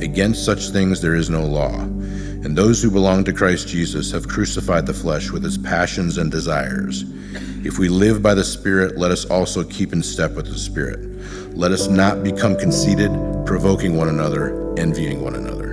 Against such things there is no law. And those who belong to Christ Jesus have crucified the flesh with its passions and desires. If we live by the Spirit, let us also keep in step with the Spirit. Let us not become conceited, provoking one another, envying one another.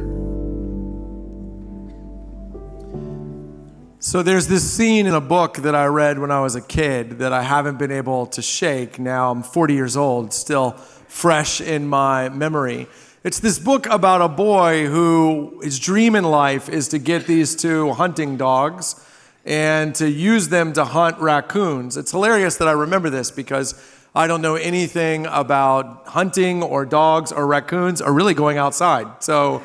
So there's this scene in a book that I read when I was a kid that I haven't been able to shake. Now I'm 40 years old, still fresh in my memory. It's this book about a boy who his dream in life is to get these two hunting dogs and to use them to hunt raccoons. It's hilarious that I remember this because I don't know anything about hunting or dogs or raccoons or really going outside. So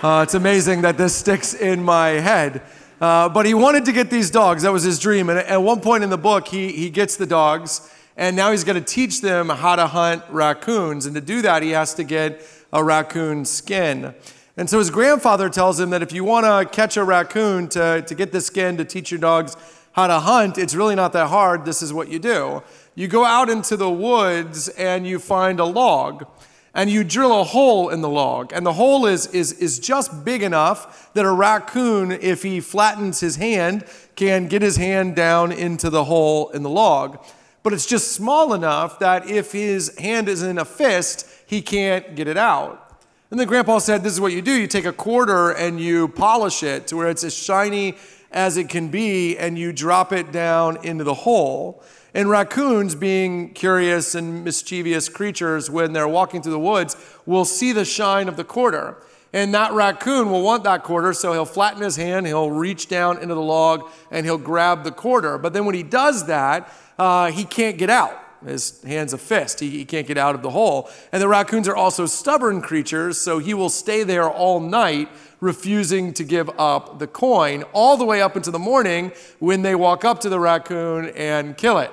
uh, it's amazing that this sticks in my head. Uh, but he wanted to get these dogs. That was his dream. And at one point in the book, he, he gets the dogs and now he's going to teach them how to hunt raccoons. And to do that, he has to get a raccoon skin. And so his grandfather tells him that if you want to catch a raccoon to, to get the skin to teach your dogs how to hunt, it's really not that hard. This is what you do you go out into the woods and you find a log. And you drill a hole in the log, and the hole is, is, is just big enough that a raccoon, if he flattens his hand, can get his hand down into the hole in the log but it's just small enough that if his hand is in a fist, he can't get it out. And then Grandpa said, This is what you do you take a quarter and you polish it to where it's as shiny as it can be, and you drop it down into the hole. And raccoons, being curious and mischievous creatures, when they're walking through the woods, will see the shine of the quarter. And that raccoon will want that quarter, so he'll flatten his hand, he'll reach down into the log, and he'll grab the quarter. But then when he does that, uh, he can't get out. His hand's a fist. He, he can't get out of the hole. And the raccoons are also stubborn creatures, so he will stay there all night, refusing to give up the coin, all the way up into the morning when they walk up to the raccoon and kill it.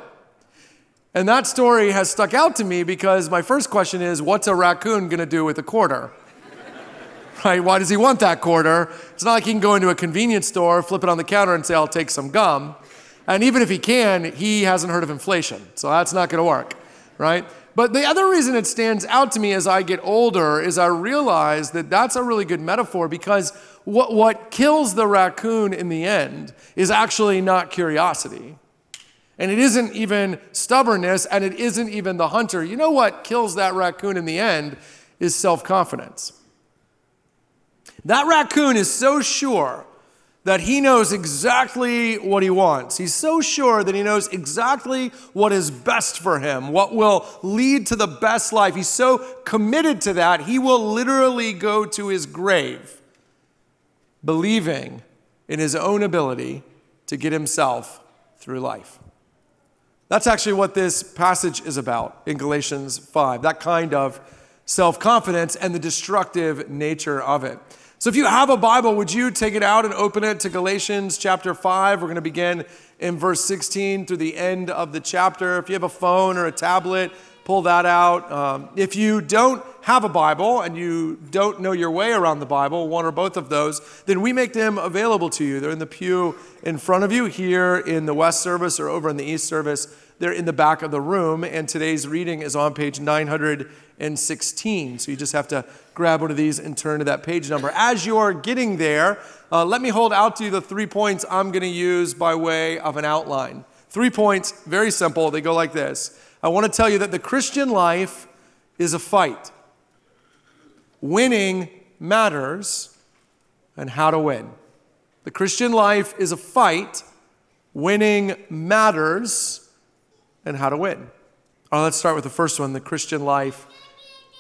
And that story has stuck out to me because my first question is what's a raccoon going to do with a quarter? right? Why does he want that quarter? It's not like he can go into a convenience store, flip it on the counter, and say, I'll take some gum. And even if he can, he hasn't heard of inflation. So that's not going to work, right? But the other reason it stands out to me as I get older is I realize that that's a really good metaphor because what, what kills the raccoon in the end is actually not curiosity. And it isn't even stubbornness, and it isn't even the hunter. You know what kills that raccoon in the end is self confidence. That raccoon is so sure that he knows exactly what he wants. He's so sure that he knows exactly what is best for him, what will lead to the best life. He's so committed to that, he will literally go to his grave believing in his own ability to get himself through life. That's actually what this passage is about in Galatians 5, that kind of self confidence and the destructive nature of it. So if you have a Bible, would you take it out and open it to Galatians chapter 5? We're going to begin in verse 16 through the end of the chapter. If you have a phone or a tablet, pull that out. Um, if you don't have a Bible and you don't know your way around the Bible, one or both of those, then we make them available to you. They're in the pew in front of you here in the West service or over in the East service. They're in the back of the room, and today's reading is on page 916. So you just have to grab one of these and turn to that page number. As you're getting there, uh, let me hold out to you the three points I'm going to use by way of an outline. Three points, very simple. They go like this I want to tell you that the Christian life is a fight. Winning matters, and how to win. The Christian life is a fight. Winning matters, and how to win. All right, let's start with the first one. The Christian life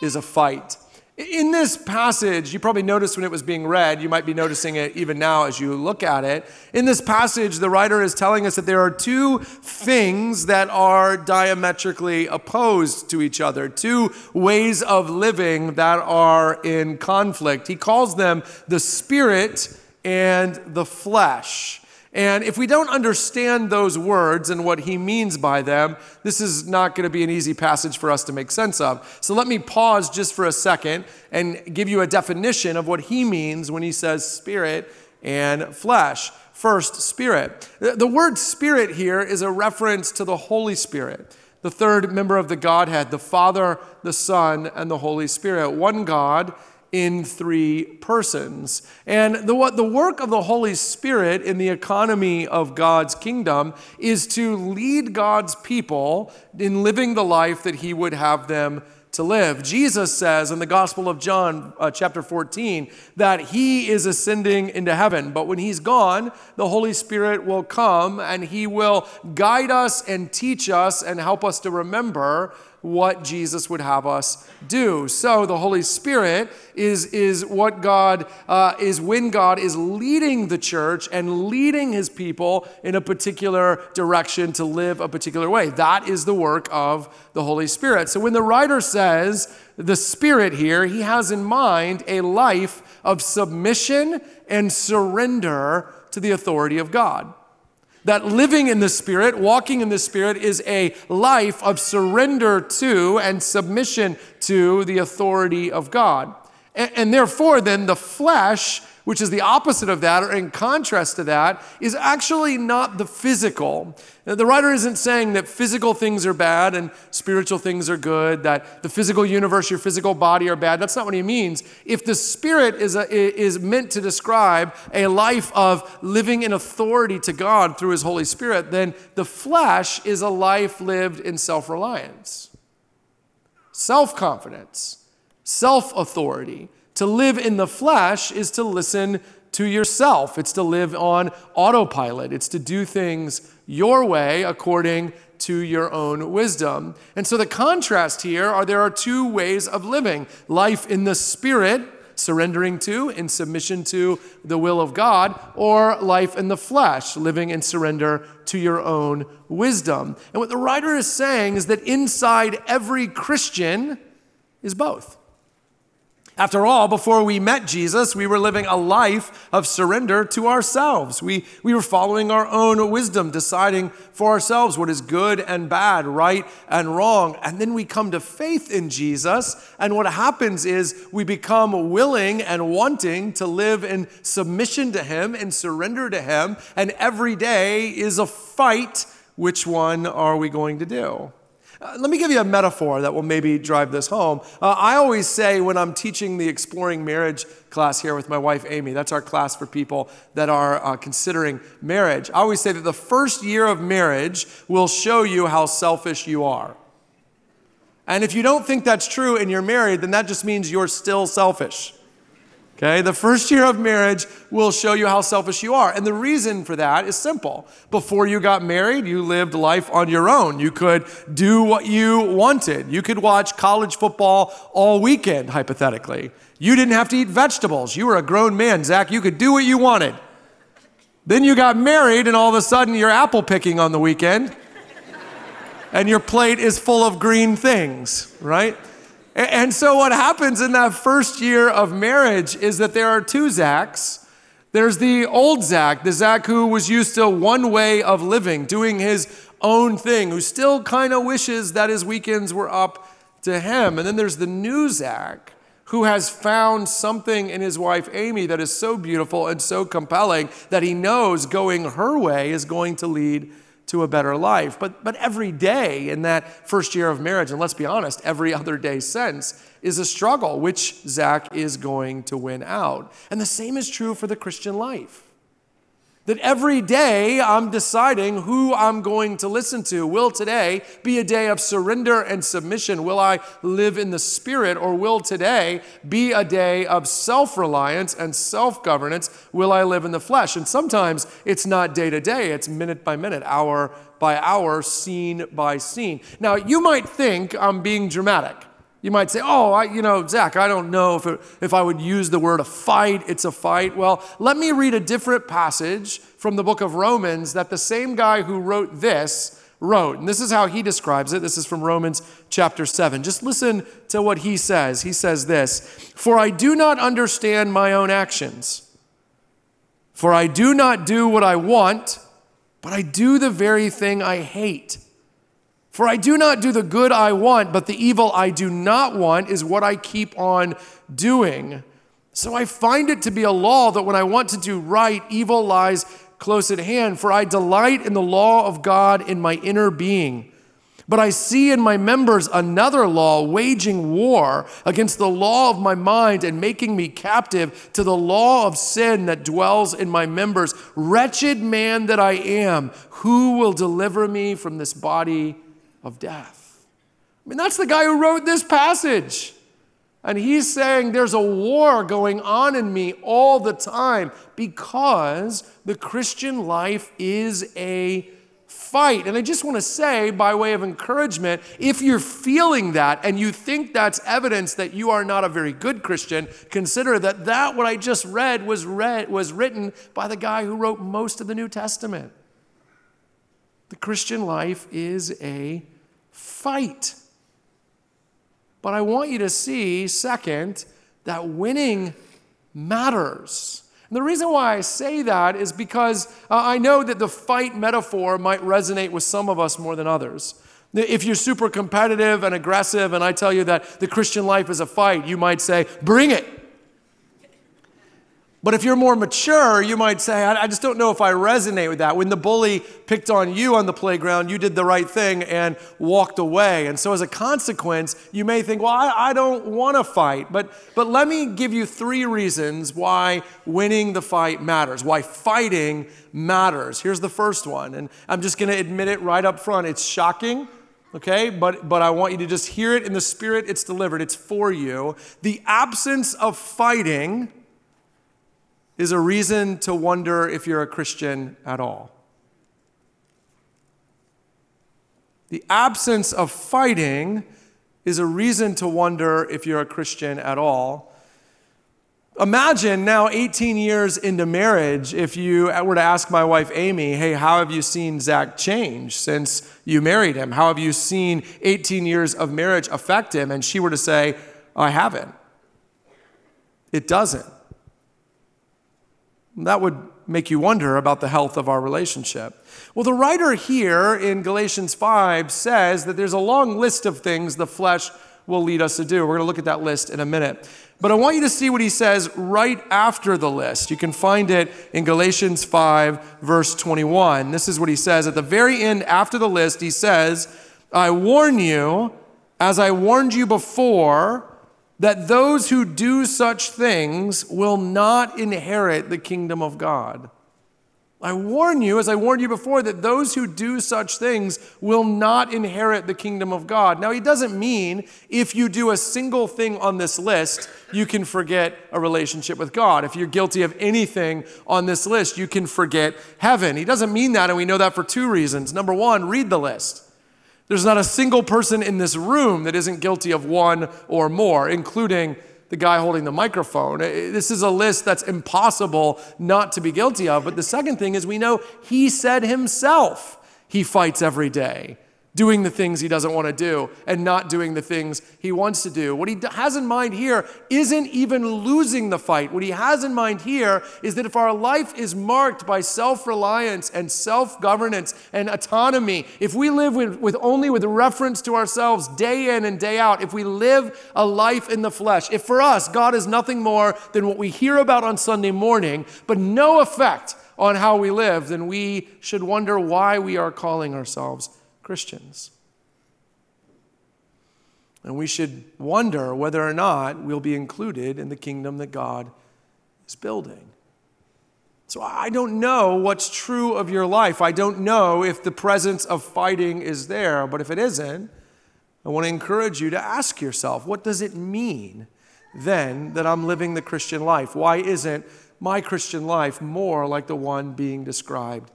is a fight. In this passage, you probably noticed when it was being read, you might be noticing it even now as you look at it. In this passage, the writer is telling us that there are two things that are diametrically opposed to each other, two ways of living that are in conflict. He calls them the spirit and the flesh. And if we don't understand those words and what he means by them, this is not going to be an easy passage for us to make sense of. So let me pause just for a second and give you a definition of what he means when he says spirit and flesh. First, spirit. The word spirit here is a reference to the Holy Spirit, the third member of the Godhead, the Father, the Son, and the Holy Spirit. One God in three persons. And the, what the work of the Holy Spirit in the economy of God's kingdom is to lead God's people in living the life that He would have them to live. Jesus says in the Gospel of John, uh, chapter 14, that He is ascending into heaven. But when He's gone, the Holy Spirit will come and He will guide us and teach us and help us to remember what Jesus would have us do. So the Holy Spirit is, is what God uh, is when God is leading the church and leading his people in a particular direction to live a particular way. That is the work of the Holy Spirit. So when the writer says the Spirit here, he has in mind a life of submission and surrender to the authority of God that living in the Spirit, walking in the Spirit, is a life of surrender to and submission to the authority of God. And, and, therefore, then the flesh, which is the opposite of that, or in contrast to that, is actually not the physical. The writer isn't saying that physical things are bad and spiritual things are good, that the physical universe, your physical body are bad. That's not what he means. If the spirit is, a, is meant to describe a life of living in authority to God through his Holy Spirit, then the flesh is a life lived in self reliance, self confidence, self authority. To live in the flesh is to listen to yourself. It's to live on autopilot. It's to do things your way according to your own wisdom. And so the contrast here are there are two ways of living life in the spirit, surrendering to, in submission to the will of God, or life in the flesh, living in surrender to your own wisdom. And what the writer is saying is that inside every Christian is both. After all, before we met Jesus, we were living a life of surrender to ourselves. We, we were following our own wisdom, deciding for ourselves what is good and bad, right and wrong. And then we come to faith in Jesus, and what happens is we become willing and wanting to live in submission to Him and surrender to Him. And every day is a fight. Which one are we going to do? Uh, let me give you a metaphor that will maybe drive this home. Uh, I always say when I'm teaching the Exploring Marriage class here with my wife Amy, that's our class for people that are uh, considering marriage. I always say that the first year of marriage will show you how selfish you are. And if you don't think that's true and you're married, then that just means you're still selfish. Okay, the first year of marriage will show you how selfish you are. And the reason for that is simple. Before you got married, you lived life on your own. You could do what you wanted. You could watch college football all weekend, hypothetically. You didn't have to eat vegetables. You were a grown man, Zach. You could do what you wanted. Then you got married, and all of a sudden you're apple picking on the weekend, and your plate is full of green things, right? And so, what happens in that first year of marriage is that there are two Zachs. There's the old Zach, the Zach who was used to one way of living, doing his own thing, who still kind of wishes that his weekends were up to him. And then there's the new Zach who has found something in his wife Amy that is so beautiful and so compelling that he knows going her way is going to lead to a better life. But, but every day in that first year of marriage, and let's be honest, every other day since, is a struggle. Which Zach is going to win out? And the same is true for the Christian life. That every day I'm deciding who I'm going to listen to. Will today be a day of surrender and submission? Will I live in the Spirit, or will today be a day of self reliance and self governance? Will I live in the flesh? And sometimes it's not day to day, it's minute by minute, hour by hour, scene by scene. Now, you might think I'm being dramatic. You might say, oh, I, you know, Zach, I don't know if, it, if I would use the word a fight. It's a fight. Well, let me read a different passage from the book of Romans that the same guy who wrote this wrote. And this is how he describes it. This is from Romans chapter 7. Just listen to what he says. He says this For I do not understand my own actions, for I do not do what I want, but I do the very thing I hate. For I do not do the good I want, but the evil I do not want is what I keep on doing. So I find it to be a law that when I want to do right, evil lies close at hand. For I delight in the law of God in my inner being. But I see in my members another law waging war against the law of my mind and making me captive to the law of sin that dwells in my members. Wretched man that I am, who will deliver me from this body of death. I mean, that's the guy who wrote this passage. And he's saying there's a war going on in me all the time because the Christian life is a fight. And I just want to say, by way of encouragement, if you're feeling that and you think that's evidence that you are not a very good Christian, consider that that what I just read was read was written by the guy who wrote most of the New Testament. The Christian life is a fight. But I want you to see, second, that winning matters. And the reason why I say that is because uh, I know that the fight metaphor might resonate with some of us more than others. If you're super competitive and aggressive, and I tell you that the Christian life is a fight, you might say, Bring it. But if you're more mature, you might say, I just don't know if I resonate with that. When the bully picked on you on the playground, you did the right thing and walked away. And so, as a consequence, you may think, well, I, I don't want to fight. But, but let me give you three reasons why winning the fight matters, why fighting matters. Here's the first one. And I'm just going to admit it right up front. It's shocking okay? But, but I want you to just hear it in the spirit it's delivered. It's for you. The absence of fighting is a reason to wonder if you're a Christian at all. The absence of fighting is a reason to wonder if you're a Christian at all. Imagine now, 18 years into marriage, if you were to ask my wife Amy, hey, how have you seen Zach change since you married him? How have you seen 18 years of marriage affect him? And she were to say, I haven't. It doesn't. That would make you wonder about the health of our relationship. Well, the writer here in Galatians 5 says that there's a long list of things the flesh will lead us to do. We're going to look at that list in a minute. But I want you to see what he says right after the list. You can find it in Galatians 5, verse 21. This is what he says. At the very end, after the list, he says, I warn you, as I warned you before, that those who do such things will not inherit the kingdom of God. I warn you, as I warned you before, that those who do such things will not inherit the kingdom of God. Now, he doesn't mean if you do a single thing on this list, you can forget a relationship with God. If you're guilty of anything on this list, you can forget heaven. He doesn't mean that, and we know that for two reasons. Number one, read the list. There's not a single person in this room that isn't guilty of one or more, including the guy holding the microphone. Eh, eh, this is a list that's impossible not to be guilty of. But the second thing is we know he said himself he fights every day doing the things he doesn't want to do and not doing the things he wants to do. What he has in mind here isn't even losing the fight. What he has in mind here is that if our life is marked by self reliance and self governance and autonomy, if we live with, with, only with reference to ourselves day in and day out, if we live a life in the flesh, if for us God is nothing more than what we hear about on Sunday morning, but no effect on how we live, then we should wonder why we are calling ourselves Christians. And we should wonder whether or not we'll be included in the kingdom that God is building. So I don't know what's true of your life. I don't know if the presence of fighting is there, but if it isn't, I want to encourage you to ask yourself what does it mean then that I'm living the Christian life? Why isn't my Christian life more like the one being described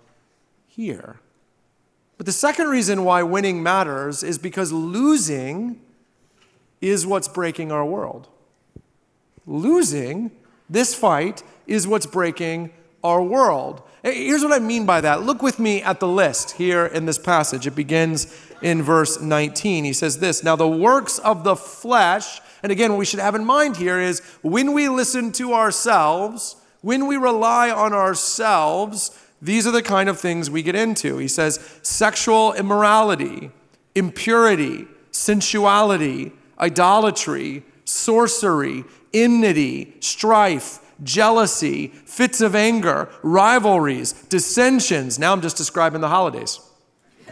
here? But the second reason why winning matters is because losing is what's breaking our world. Losing this fight is what's breaking our world. Here's what I mean by that. Look with me at the list here in this passage. It begins in verse 19. He says this Now, the works of the flesh, and again, what we should have in mind here is when we listen to ourselves, when we rely on ourselves, these are the kind of things we get into. He says sexual immorality, impurity, sensuality, idolatry, sorcery, enmity, strife, jealousy, fits of anger, rivalries, dissensions. Now I'm just describing the holidays.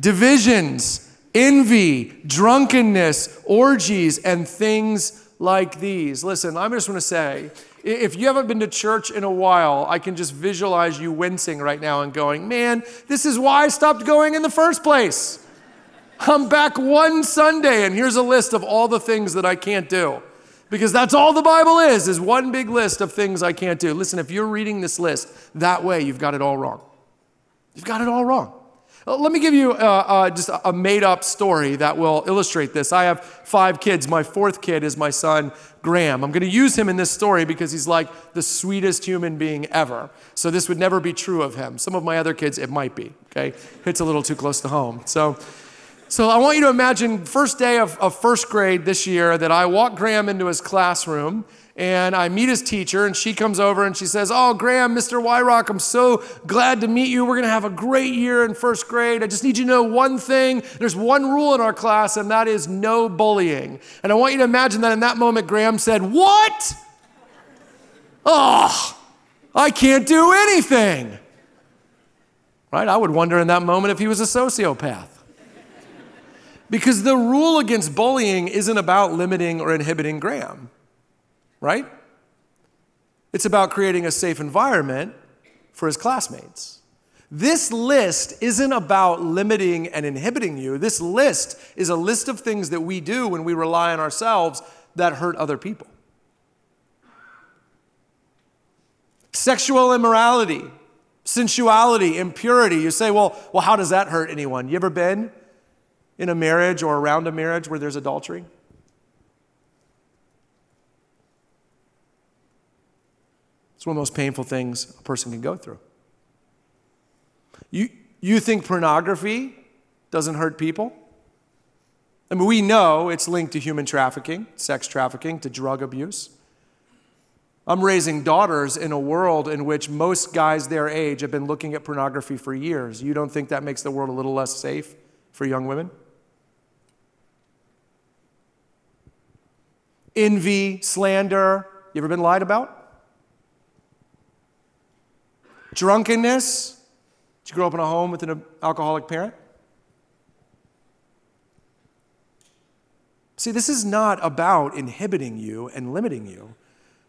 Divisions, envy, drunkenness, orgies, and things like these. Listen, I just want to say if you haven't been to church in a while, I can just visualize you wincing right now and going, man, this is why I stopped going in the first place. I'm back one Sunday, and here's a list of all the things that I can't do. Because that's all the Bible is, is one big list of things I can't do. Listen, if you're reading this list that way, you've got it all wrong. You've got it all wrong. Uh, let me give you uh, uh, just a made up story that will illustrate this. I have five kids. My fourth kid is my son, Graham. I'm going to use him in this story because he's like the sweetest human being ever. So this would never be true of him. Some of my other kids, it might be, okay? Hits a little too close to home. So, so I want you to imagine first day of, of first grade this year that I walk Graham into his classroom and I meet his teacher, and she comes over and she says, Oh, Graham, Mr. Weihrauch, I'm so glad to meet you. We're going to have a great year in first grade. I just need you to know one thing. There's one rule in our class, and that is no bullying. And I want you to imagine that in that moment, Graham said, What? Oh, I can't do anything. Right? I would wonder in that moment if he was a sociopath. Because the rule against bullying isn't about limiting or inhibiting Graham right? It's about creating a safe environment for his classmates. This list isn't about limiting and inhibiting you. This list is a list of things that we do when we rely on ourselves that hurt other people. Sexual immorality, sensuality, impurity. You say, well, well, how does that hurt anyone? You ever been in a marriage or around a marriage where there's adultery? It's one of the most painful things a person can go through. You, you think pornography doesn't hurt people? I mean, we know it's linked to human trafficking, sex trafficking, to drug abuse. I'm raising daughters in a world in which most guys their age have been looking at pornography for years. You don't think that makes the world a little less safe for young women? Envy, slander, you ever been lied about? Drunkenness. Did you grow up in a home with an alcoholic parent? See, this is not about inhibiting you and limiting you.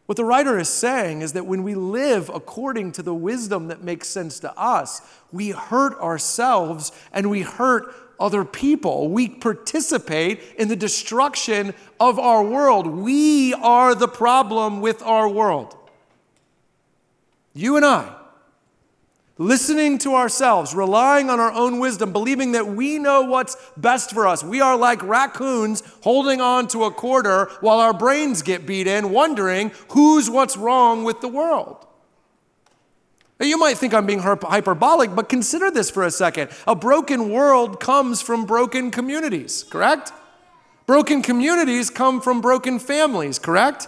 What the writer is saying is that when we live according to the wisdom that makes sense to us, we hurt ourselves and we hurt other people. We participate in the destruction of our world. We are the problem with our world. You and I listening to ourselves, relying on our own wisdom, believing that we know what's best for us. We are like raccoons holding on to a quarter while our brains get beat in, wondering who's what's wrong with the world. Now, you might think I'm being hyperbolic, but consider this for a second. A broken world comes from broken communities, correct? Broken communities come from broken families, correct?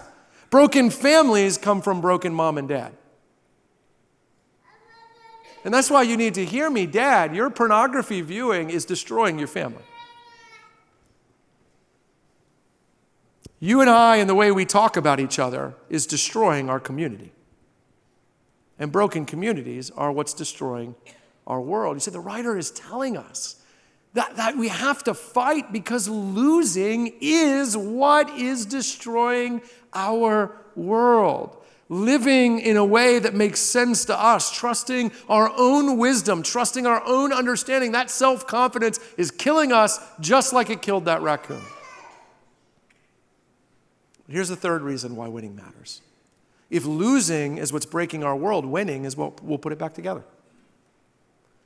Broken families come from broken mom and dad. And that's why you need to hear me, Dad. Your pornography viewing is destroying your family. You and I, and the way we talk about each other, is destroying our community. And broken communities are what's destroying our world. You see, the writer is telling us that, that we have to fight because losing is what is destroying our world. Living in a way that makes sense to us, trusting our own wisdom, trusting our own understanding. That self confidence is killing us just like it killed that raccoon. Here's the third reason why winning matters. If losing is what's breaking our world, winning is what will put it back together.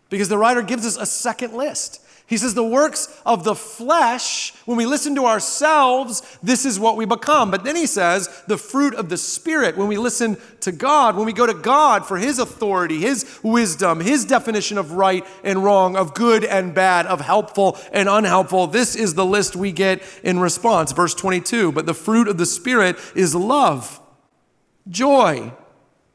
Because the writer gives us a second list. He says, The works of the flesh, when we listen to ourselves, this is what we become. But then he says, The fruit of the Spirit, when we listen to God, when we go to God for His authority, His wisdom, His definition of right and wrong, of good and bad, of helpful and unhelpful, this is the list we get in response. Verse 22 But the fruit of the Spirit is love, joy,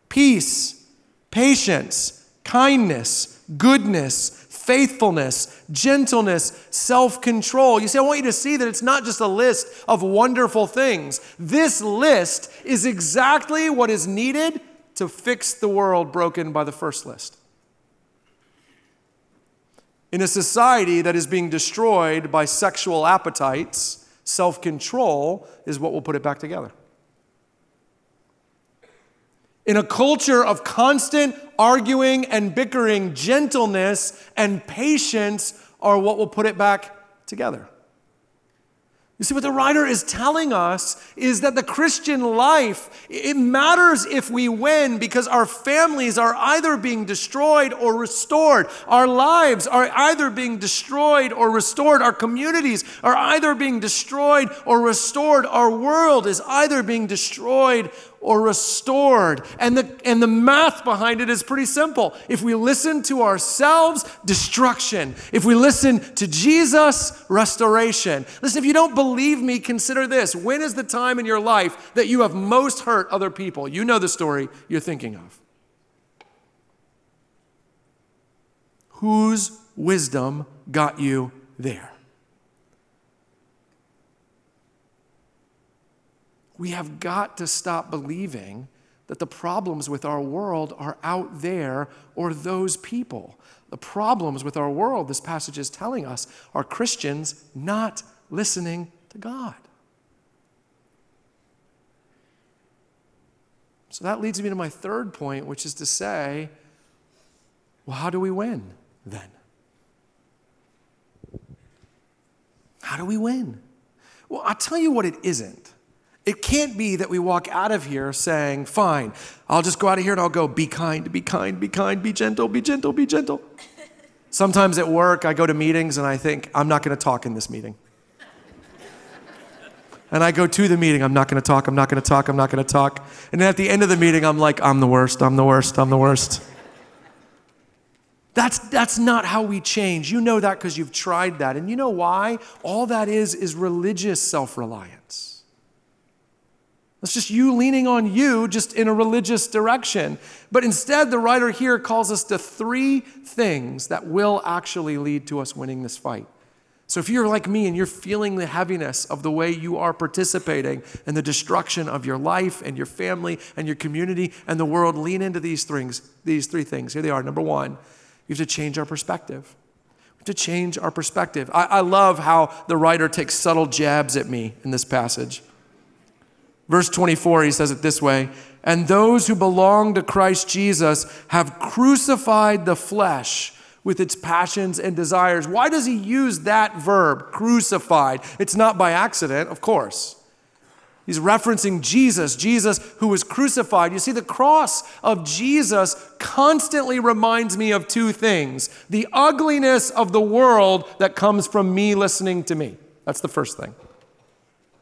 peace, patience, kindness, goodness faithfulness, gentleness, self control. You see, I want you to see that it's not just a list of wonderful things. This list is exactly what is needed to fix the world broken by the first list. In a society that is being destroyed by sexual appetites, self control is what will put it back together. In a culture of constant arguing and bickering, gentleness and patience are what will put it back together. You see, what the writer is telling us is that the Christian life, it matters if we win because our families are either being destroyed or restored. Our lives are either being destroyed or restored. Our communities are either being destroyed or restored. Our world is either being destroyed or restored. And the, and the math behind it is pretty simple. If we listen to ourselves, destruction. If we listen to Jesus, restoration. Listen, if you don't believe me, consider this. When is the time in your life that you have most hurt other people? You know the story you're thinking of. Whose wisdom got you there? We have got to stop believing that the problems with our world are out there or those people. The problems with our world, this passage is telling us, are Christians not listening to God. So that leads me to my third point, which is to say, well, how do we win then? How do we win? Well, I'll tell you what it isn't. It can't be that we walk out of here saying, fine, I'll just go out of here and I'll go, be kind, be kind, be kind, be gentle, be gentle, be gentle. Sometimes at work, I go to meetings and I think, I'm not going to talk in this meeting. And I go to the meeting, I'm not going to talk, I'm not going to talk, I'm not going to talk. And then at the end of the meeting, I'm like, I'm the worst, I'm the worst, I'm the worst. That's, that's not how we change. You know that because you've tried that. And you know why? All that is is religious self reliance. It's just you leaning on you just in a religious direction. But instead, the writer here calls us to three things that will actually lead to us winning this fight. So if you're like me and you're feeling the heaviness of the way you are participating in the destruction of your life and your family and your community and the world, lean into these things, these three things. Here they are. Number one, we have to change our perspective. We have to change our perspective. I, I love how the writer takes subtle jabs at me in this passage. Verse 24, he says it this way And those who belong to Christ Jesus have crucified the flesh with its passions and desires. Why does he use that verb, crucified? It's not by accident, of course. He's referencing Jesus, Jesus who was crucified. You see, the cross of Jesus constantly reminds me of two things the ugliness of the world that comes from me listening to me. That's the first thing.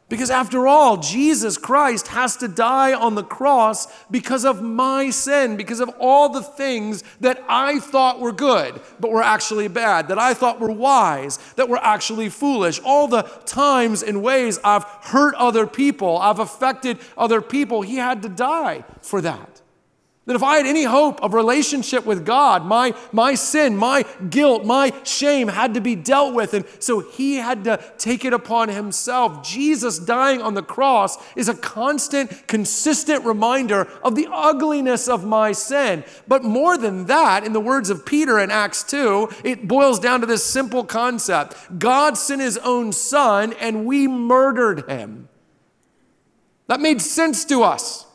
Because after all, Jesus Christ has to die on the cross because of my sin, because of all the things that I thought were good, but were actually bad, that I thought were wise, that were actually foolish. All the times and ways I've hurt other people, I've affected other people, He had to die for that. That if I had any hope of relationship with God, my, my sin, my guilt, my shame had to be dealt with. And so he had to take it upon himself. Jesus dying on the cross is a constant, consistent reminder of the ugliness of my sin. But more than that, in the words of Peter in Acts 2, it boils down to this simple concept God sent his own son and we murdered him. That made sense to us.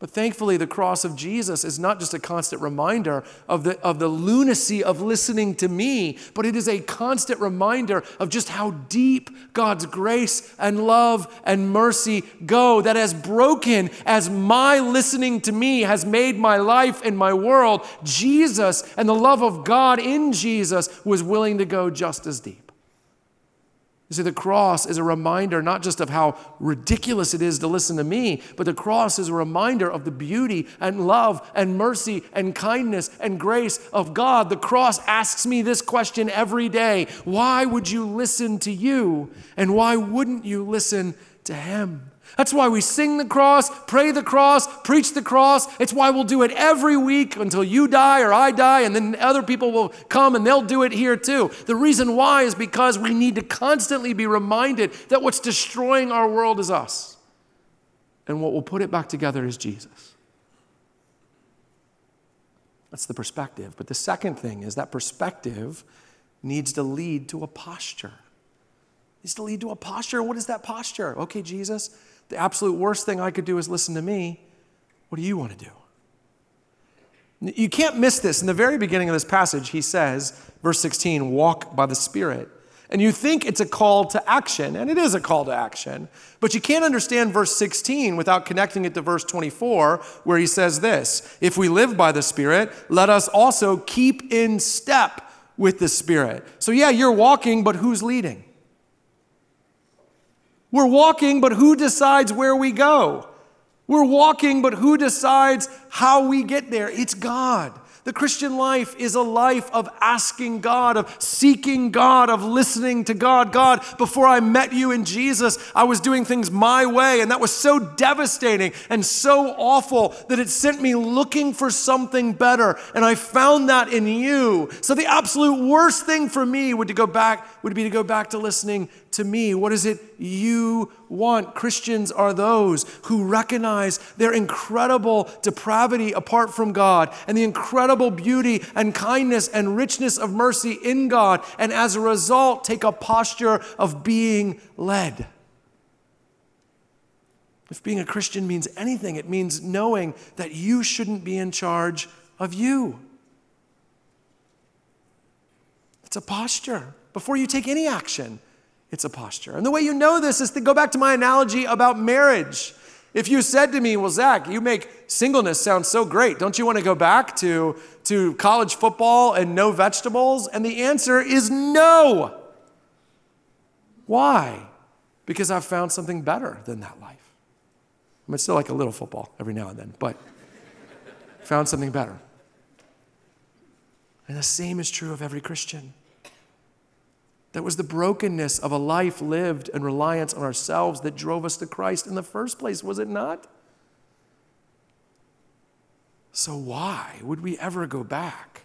But thankfully, the cross of Jesus is not just a constant reminder of the, of the lunacy of listening to me, but it is a constant reminder of just how deep God's grace and love and mercy go. That as broken as my listening to me has made my life and my world, Jesus and the love of God in Jesus was willing to go just as deep. You see, the cross is a reminder not just of how ridiculous it is to listen to me, but the cross is a reminder of the beauty and love and mercy and kindness and grace of God. The cross asks me this question every day Why would you listen to you? And why wouldn't you listen to Him? That's why we sing the cross, pray the cross, preach the cross. It's why we'll do it every week until you die or I die, and then other people will come and they'll do it here too. The reason why is because we need to constantly be reminded that what's destroying our world is us. And what will put it back together is Jesus. That's the perspective. But the second thing is that perspective needs to lead to a posture. It needs to lead to a posture. What is that posture? Okay, Jesus, the absolute worst thing I could do is listen to me. What do you want to do? You can't miss this. In the very beginning of this passage, he says, verse 16, walk by the Spirit. And you think it's a call to action, and it is a call to action, but you can't understand verse 16 without connecting it to verse 24, where he says this If we live by the Spirit, let us also keep in step with the Spirit. So, yeah, you're walking, but who's leading? We're walking, but who decides where we go? We're walking, but who decides how we get there? It's God. The Christian life is a life of asking God, of seeking God, of listening to God. God, before I met you in Jesus, I was doing things my way, and that was so devastating and so awful that it sent me looking for something better. And I found that in you. So the absolute worst thing for me would to go back would be to go back to listening to me. What is it you want? Christians are those who recognize their incredible depravity apart from God and the incredible beauty and kindness and richness of mercy in God, and as a result, take a posture of being led. If being a Christian means anything, it means knowing that you shouldn't be in charge of you. It's a posture before you take any action. It's a posture. And the way you know this is to go back to my analogy about marriage. If you said to me, Well, Zach, you make singleness sound so great. Don't you want to go back to, to college football and no vegetables? And the answer is no. Why? Because I've found something better than that life. I mean, still like a little football every now and then, but found something better. And the same is true of every Christian. That was the brokenness of a life lived and reliance on ourselves that drove us to Christ in the first place, was it not? So, why would we ever go back?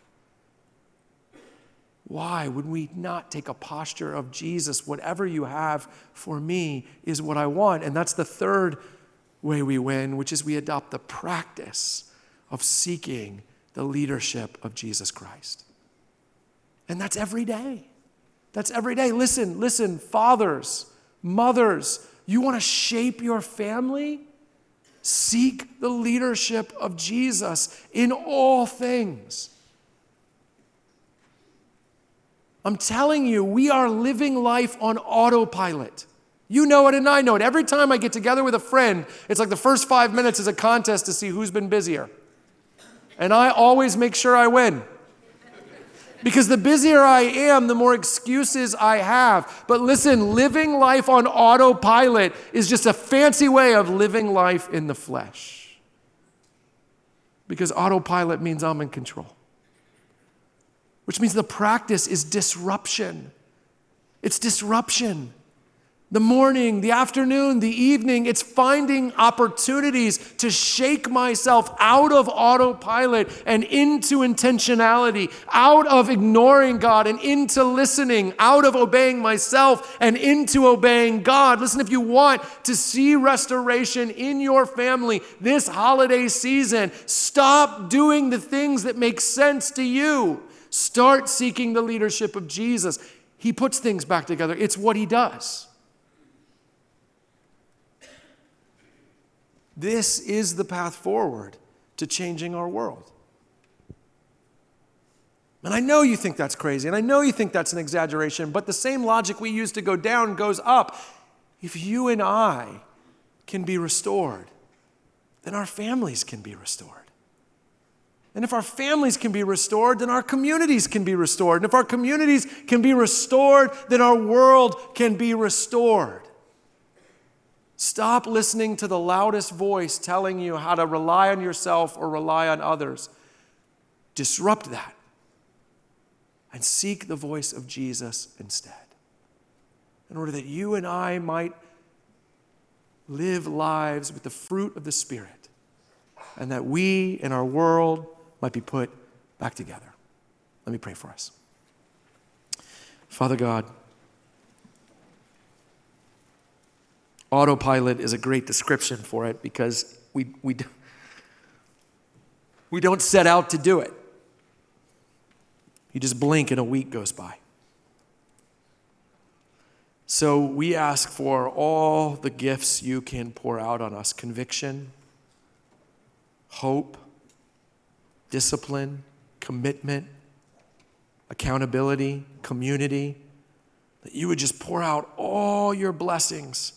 Why would we not take a posture of Jesus? Whatever you have for me is what I want. And that's the third way we win, which is we adopt the practice of seeking the leadership of Jesus Christ. And that's every day. That's every day. Listen, listen, fathers, mothers, you want to shape your family? Seek the leadership of Jesus in all things. I'm telling you, we are living life on autopilot. You know it and I know it. Every time I get together with a friend, it's like the first five minutes is a contest to see who's been busier. And I always make sure I win. Because the busier I am, the more excuses I have. But listen, living life on autopilot is just a fancy way of living life in the flesh. Because autopilot means I'm in control, which means the practice is disruption. It's disruption the morning, the afternoon, the evening. It's finding opportunities to shake myself out of autopilot and into intentionality, out of ignoring God and into listening, out of obeying myself and into obeying God. Listen, if you want to see restoration in your family this holiday season, stop doing the things that make sense to you. Start seeking the leadership of Jesus. He puts things back together, it's what he does. This is the path forward to changing our world. And I know you think that's crazy, and I know you think that's an exaggeration, but the same logic we use to go down goes up. If you and I can be restored, then our families can be restored. And if our families can be restored, then our communities can be restored. And if our communities can be restored, then our world can be restored. Stop listening to the loudest voice telling you how to rely on yourself or rely on others. Disrupt that and seek the voice of Jesus instead, in order that you and I might live lives with the fruit of the Spirit, and that we in our world might be put back together. Let me pray for us. Father God, autopilot is a great description for it because we, we, we don't set out to do it. You just blink and a week goes by. So we ask for all the gifts you can pour out on us conviction, hope, discipline, commitment, accountability, community. That you would just pour out all your blessings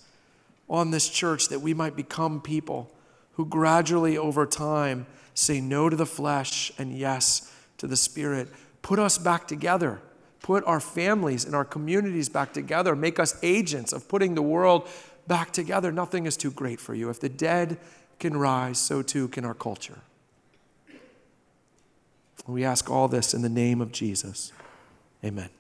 on this church that we might become people who gradually over time say no to the flesh and yes to the spirit. Put us back together. Put our families and our communities back together. Make us agents of putting the world back together. Nothing is too great for you. If the dead can rise, so too can our culture. We ask all this in the name of Jesus. Amen.